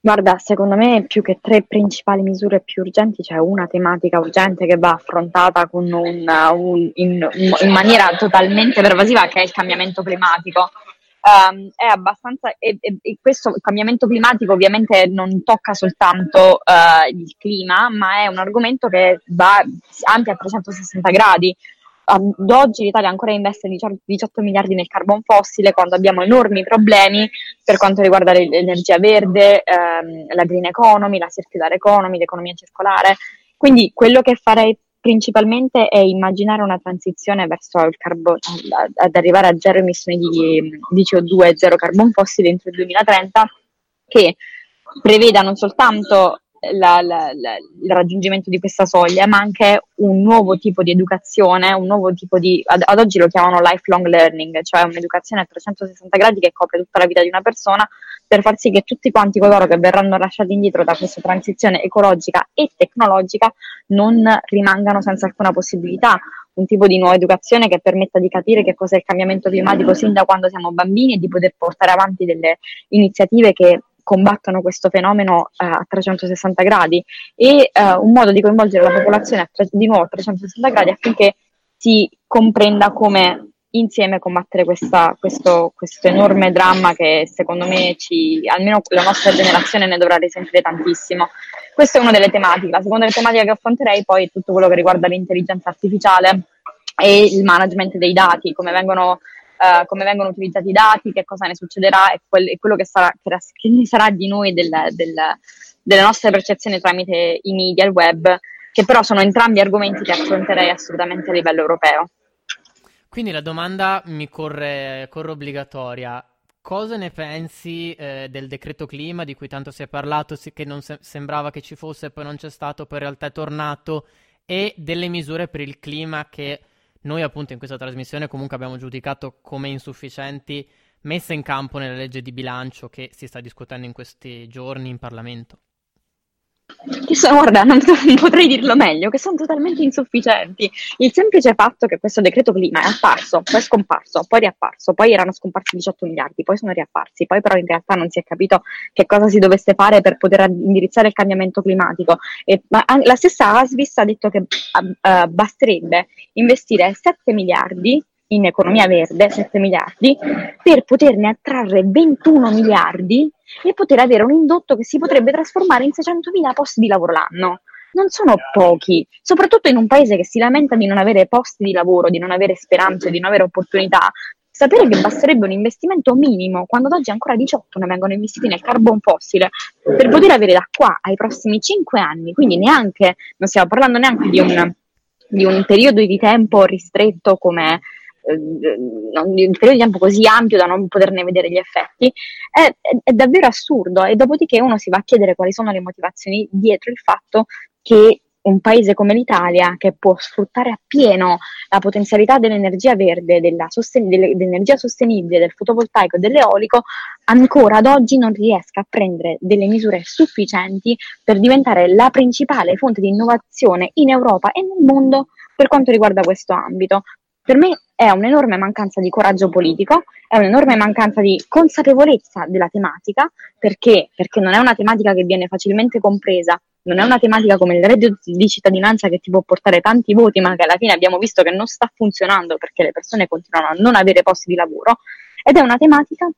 Guarda, secondo me più che tre principali misure più urgenti c'è una tematica urgente che va affrontata un, un, in, in, maniera totalmente pervasiva che è il cambiamento climatico. Um, è abbastanza, e, e, questo il cambiamento climatico ovviamente non tocca soltanto uh, il clima, ma è un argomento che va ampia a 360 gradi ad oggi l'Italia ancora investe 18 miliardi nel carbon fossile quando abbiamo enormi problemi per quanto riguarda l'energia verde, ehm, la green economy, la circular economy, l'economia circolare. Quindi quello che farei principalmente è immaginare una transizione verso il carbon, ad arrivare a zero emissioni di, di CO2 e zero carbon fossile entro il 2030 che preveda non soltanto la, la, la, il raggiungimento di questa soglia, ma anche un nuovo tipo di educazione, un nuovo tipo di, ad, ad, oggi lo chiamano lifelong learning, cioè un'educazione a 360 gradi che copre tutta la vita di una persona per far sì che tutti quanti coloro che verranno lasciati indietro da questa transizione ecologica e tecnologica non rimangano senza alcuna possibilità. Un tipo di nuova educazione che permetta di capire che cos'è il cambiamento climatico sin da quando siamo bambini e di poter portare avanti delle iniziative che combattono questo fenomeno eh, a 360 gradi e eh, un modo di coinvolgere la popolazione tre, di nuovo a 360 gradi affinché si comprenda come insieme combattere questa, questo, questo, enorme dramma che secondo me ci, almeno la nostra generazione ne dovrà risentire tantissimo. Questa è una delle tematiche. La seconda tematica che affronterei poi è tutto quello che riguarda l'intelligenza artificiale e il management dei dati, come vengono uh, come vengono utilizzati i dati, che cosa ne succederà e, quel, quello che, sarà, che, ne sarà di noi, del, del, delle nostre percezioni tramite i media il web, che però sono entrambi argomenti che affronterei assolutamente a livello europeo. Quindi la domanda mi corre, corre obbligatoria. Cosa ne pensi eh, del decreto clima di cui tanto si è parlato, sì, che non se- sembrava che ci fosse, poi non c'è stato, poi in realtà è tornato, e delle misure per il clima che noi appunto in questa trasmissione comunque abbiamo giudicato come insufficienti messe in campo nella legge di bilancio che si sta discutendo in questi giorni in Parlamento. Che sono, guarda, non, non, potrei dirlo meglio, che sono totalmente insufficienti. Il semplice fatto che questo decreto clima è apparso, poi è scomparso, poi è riapparso, poi erano scomparsi 18 miliardi, poi sono riapparsi, poi però in realtà non si è capito che cosa si dovesse fare per poter indirizzare il cambiamento climatico. E, ma la stessa Asvis ha detto che uh, basterebbe investire 7 miliardi in economia verde, 7 miliardi, per poterne attrarre 21 miliardi e poter avere un indotto che si potrebbe trasformare in 600.000 posti di lavoro l'anno. Non sono pochi, soprattutto in un paese che si lamenta di non avere posti di lavoro, di non avere speranze, di non avere opportunità. Sapere che basterebbe un investimento minimo, quando ad oggi ancora 18 ne vengono investiti nel carbon fossile, per poter avere da qua ai prossimi 5 anni, quindi neanche, non stiamo parlando neanche di un, di un periodo di tempo ristretto come eh, un periodo di tempo così ampio da non poterne vedere gli effetti, è, è, è, davvero assurdo e dopodiché uno si va a chiedere quali sono le motivazioni dietro il fatto che un paese come l'Italia, che può sfruttare appieno la potenzialità dell'energia verde, sosten- dell'energia sostenibile, del fotovoltaico e dell'eolico, ancora ad oggi non riesca a prendere delle misure sufficienti per diventare la principale fonte di innovazione in Europa e nel mondo per quanto riguarda questo ambito. Per me è un'enorme mancanza di coraggio politico, è un'enorme mancanza di consapevolezza della tematica, perché? Perché non è una tematica che viene facilmente compresa, non è una tematica come il reddito di cittadinanza che ti può portare tanti voti, ma che alla fine abbiamo visto che non sta funzionando perché le persone continuano a non avere posti di lavoro, ed è una tematica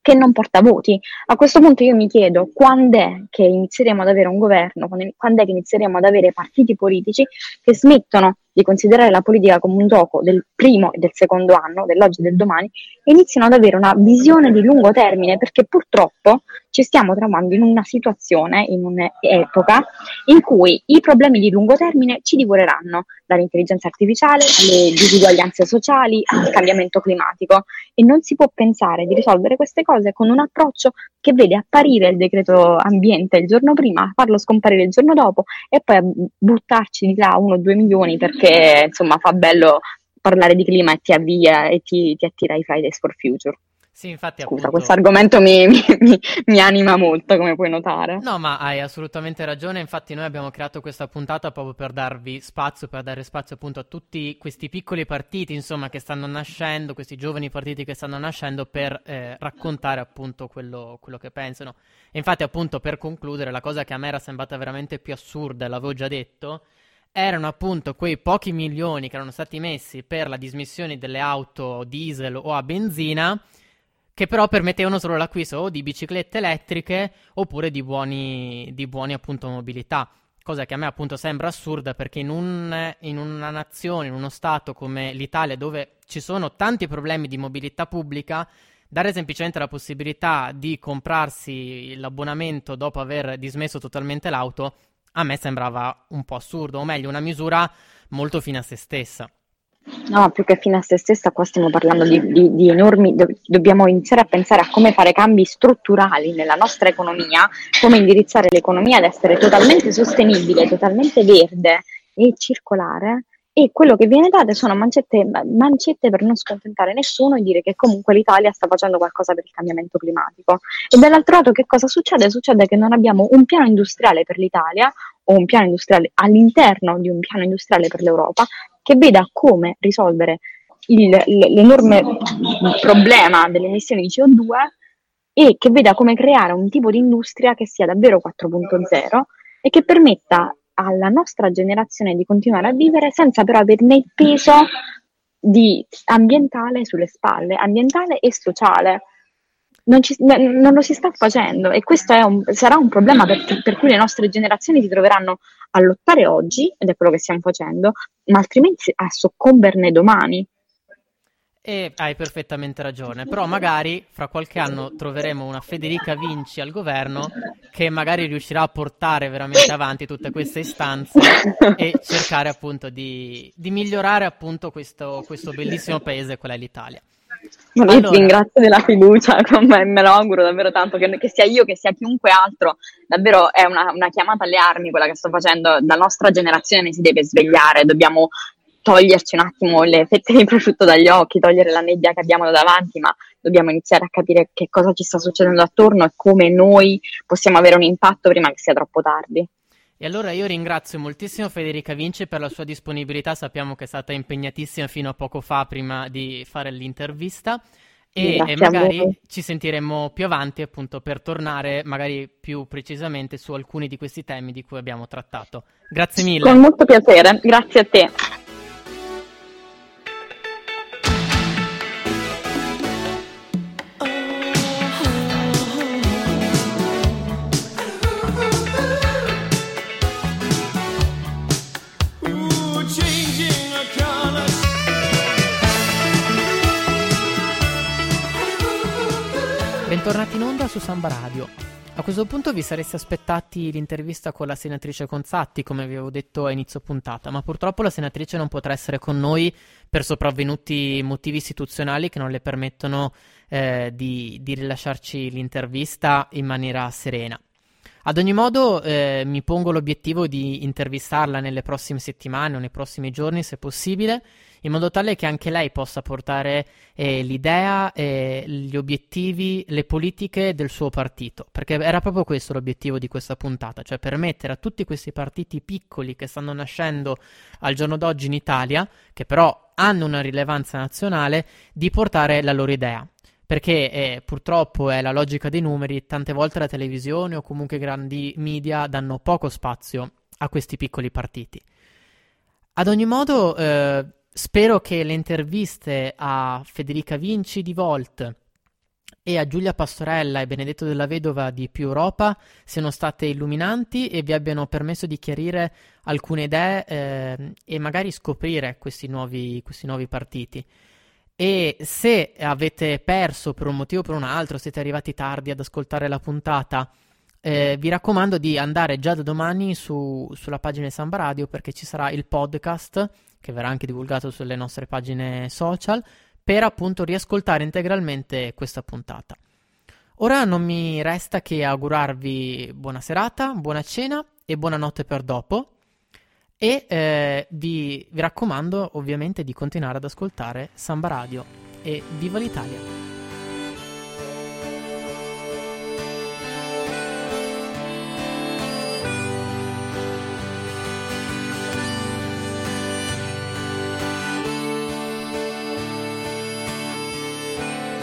che non porta voti. A questo punto io mi chiedo quando è che inizieremo ad avere un governo, quando è che inizieremo ad avere partiti politici che smettono di considerare la politica come un gioco del primo e del secondo anno, dell'oggi e del domani, iniziano ad avere una visione di lungo termine, perché purtroppo ci stiamo trovando in una situazione, in un'epoca in cui i problemi di lungo termine ci divoreranno, dall'intelligenza artificiale alle disuguaglianze sociali al cambiamento climatico. E non si può pensare di risolvere queste cose con un approccio che vede apparire il decreto ambiente il giorno prima, farlo scomparire il giorno dopo e poi buttarci di là uno o due milioni perché insomma fa bello parlare di clima e ti avvia e ti, ti attira i Fridays for Future. Sì, infatti, Scusa, appunto... questo argomento mi, mi, mi, mi, anima molto, come puoi notare. No, ma hai assolutamente ragione. Infatti, noi abbiamo creato questa puntata proprio per darvi spazio, per dare spazio appunto a tutti questi piccoli partiti, insomma, che stanno nascendo, questi giovani partiti che stanno nascendo, per eh, raccontare appunto quello, quello, che pensano. E infatti, appunto, per concludere, la cosa che a me era sembrata veramente più assurda, l'avevo già detto, erano appunto quei pochi milioni che erano stati messi per la dismissione delle auto diesel o a benzina che però permettevano solo l'acquisto o di biciclette elettriche oppure di buoni, di buoni appunto mobilità. Cosa che a me appunto sembra assurda perché in, un, in una nazione, in uno stato come l'Italia dove ci sono tanti problemi di mobilità pubblica, dare semplicemente la possibilità di comprarsi l'abbonamento dopo aver dismesso totalmente l'auto, a me sembrava un po' assurdo, o meglio, una misura molto fine a se stessa. No, più che fine a se stessa, qua stiamo parlando di, di, di enormi. Do, dobbiamo iniziare a pensare a come fare cambi strutturali nella nostra economia, come indirizzare l'economia ad essere totalmente sostenibile, totalmente verde e circolare. E quello che viene dato sono mancette, mancette per non scontentare nessuno e dire che comunque l'Italia sta facendo qualcosa per il cambiamento climatico. E dall'altro lato, che cosa succede? Succede che non abbiamo un piano industriale per l'Italia o un piano industriale all'interno di un piano industriale per l'Europa che veda come risolvere il, l'enorme problema delle emissioni di CO2 e che veda come creare un tipo di industria che sia davvero 4.0 e che permetta alla nostra generazione di continuare a vivere senza però averne il peso ambientale sulle spalle, ambientale e sociale. Non, ci, non, lo si sta facendo e questo un, sarà un problema per, per, cui le nostre generazioni si troveranno a lottare oggi, ed è quello che stiamo facendo, ma altrimenti a soccomberne domani. E hai perfettamente ragione, però magari fra qualche anno troveremo una Federica Vinci al governo che magari riuscirà a portare veramente avanti tutte queste istanze e cercare appunto di, di migliorare appunto questo, questo bellissimo paese qual è l'Italia. Ma allora... ti ringrazio della fiducia, me, me lo auguro davvero tanto, che, che, sia io, che sia chiunque altro, davvero è una, una chiamata alle armi quella che sto facendo, la nostra generazione si deve svegliare, dobbiamo toglierci un attimo le fette di prosciutto dagli occhi, togliere la nebbia che abbiamo davanti, ma dobbiamo iniziare a capire che cosa ci sta succedendo attorno e come noi possiamo avere un impatto prima che sia troppo tardi. E allora io ringrazio moltissimo Federica Vinci per la sua disponibilità, sappiamo che è stata impegnatissima fino a poco fa prima di fare l'intervista e, e magari ci sentiremo più avanti appunto per tornare magari più precisamente su alcuni di questi temi di cui abbiamo trattato. Grazie mille. Con molto piacere, grazie a te. Bentornati in onda su Samba Radio. A questo punto vi sareste aspettati l'intervista con la senatrice Conzatti, come vi avevo detto a inizio puntata, ma purtroppo la senatrice non potrà essere con noi per sopravvenuti motivi istituzionali che non le permettono eh, di, di rilasciarci l'intervista in maniera serena. Ad ogni modo, eh, mi pongo l'obiettivo di intervistarla nelle prossime settimane o nei prossimi giorni, se possibile, in modo tale che anche lei possa portare eh, l'idea, eh, gli obiettivi, le politiche del suo partito, perché era proprio questo l'obiettivo di questa puntata, cioè permettere a tutti questi partiti piccoli che stanno nascendo al giorno d'oggi in Italia, che però hanno una rilevanza nazionale, di portare la loro idea perché eh, purtroppo è la logica dei numeri, tante volte la televisione o comunque grandi media danno poco spazio a questi piccoli partiti. Ad ogni modo, eh, Spero che le interviste a Federica Vinci di Volt e a Giulia Pastorella e Benedetto della Vedova di Più Europa siano state illuminanti e vi abbiano permesso di chiarire alcune idee eh, e magari scoprire questi nuovi, questi nuovi partiti. E se avete perso per un motivo o per un altro, siete arrivati tardi ad ascoltare la puntata, eh, vi raccomando di andare già da domani su, sulla pagina di Samba Radio perché ci sarà il podcast che verrà anche divulgato sulle nostre pagine social, per appunto riascoltare integralmente questa puntata. Ora non mi resta che augurarvi buona serata, buona cena e buonanotte per dopo. E eh, vi, vi raccomando ovviamente di continuare ad ascoltare Samba Radio. E viva l'Italia!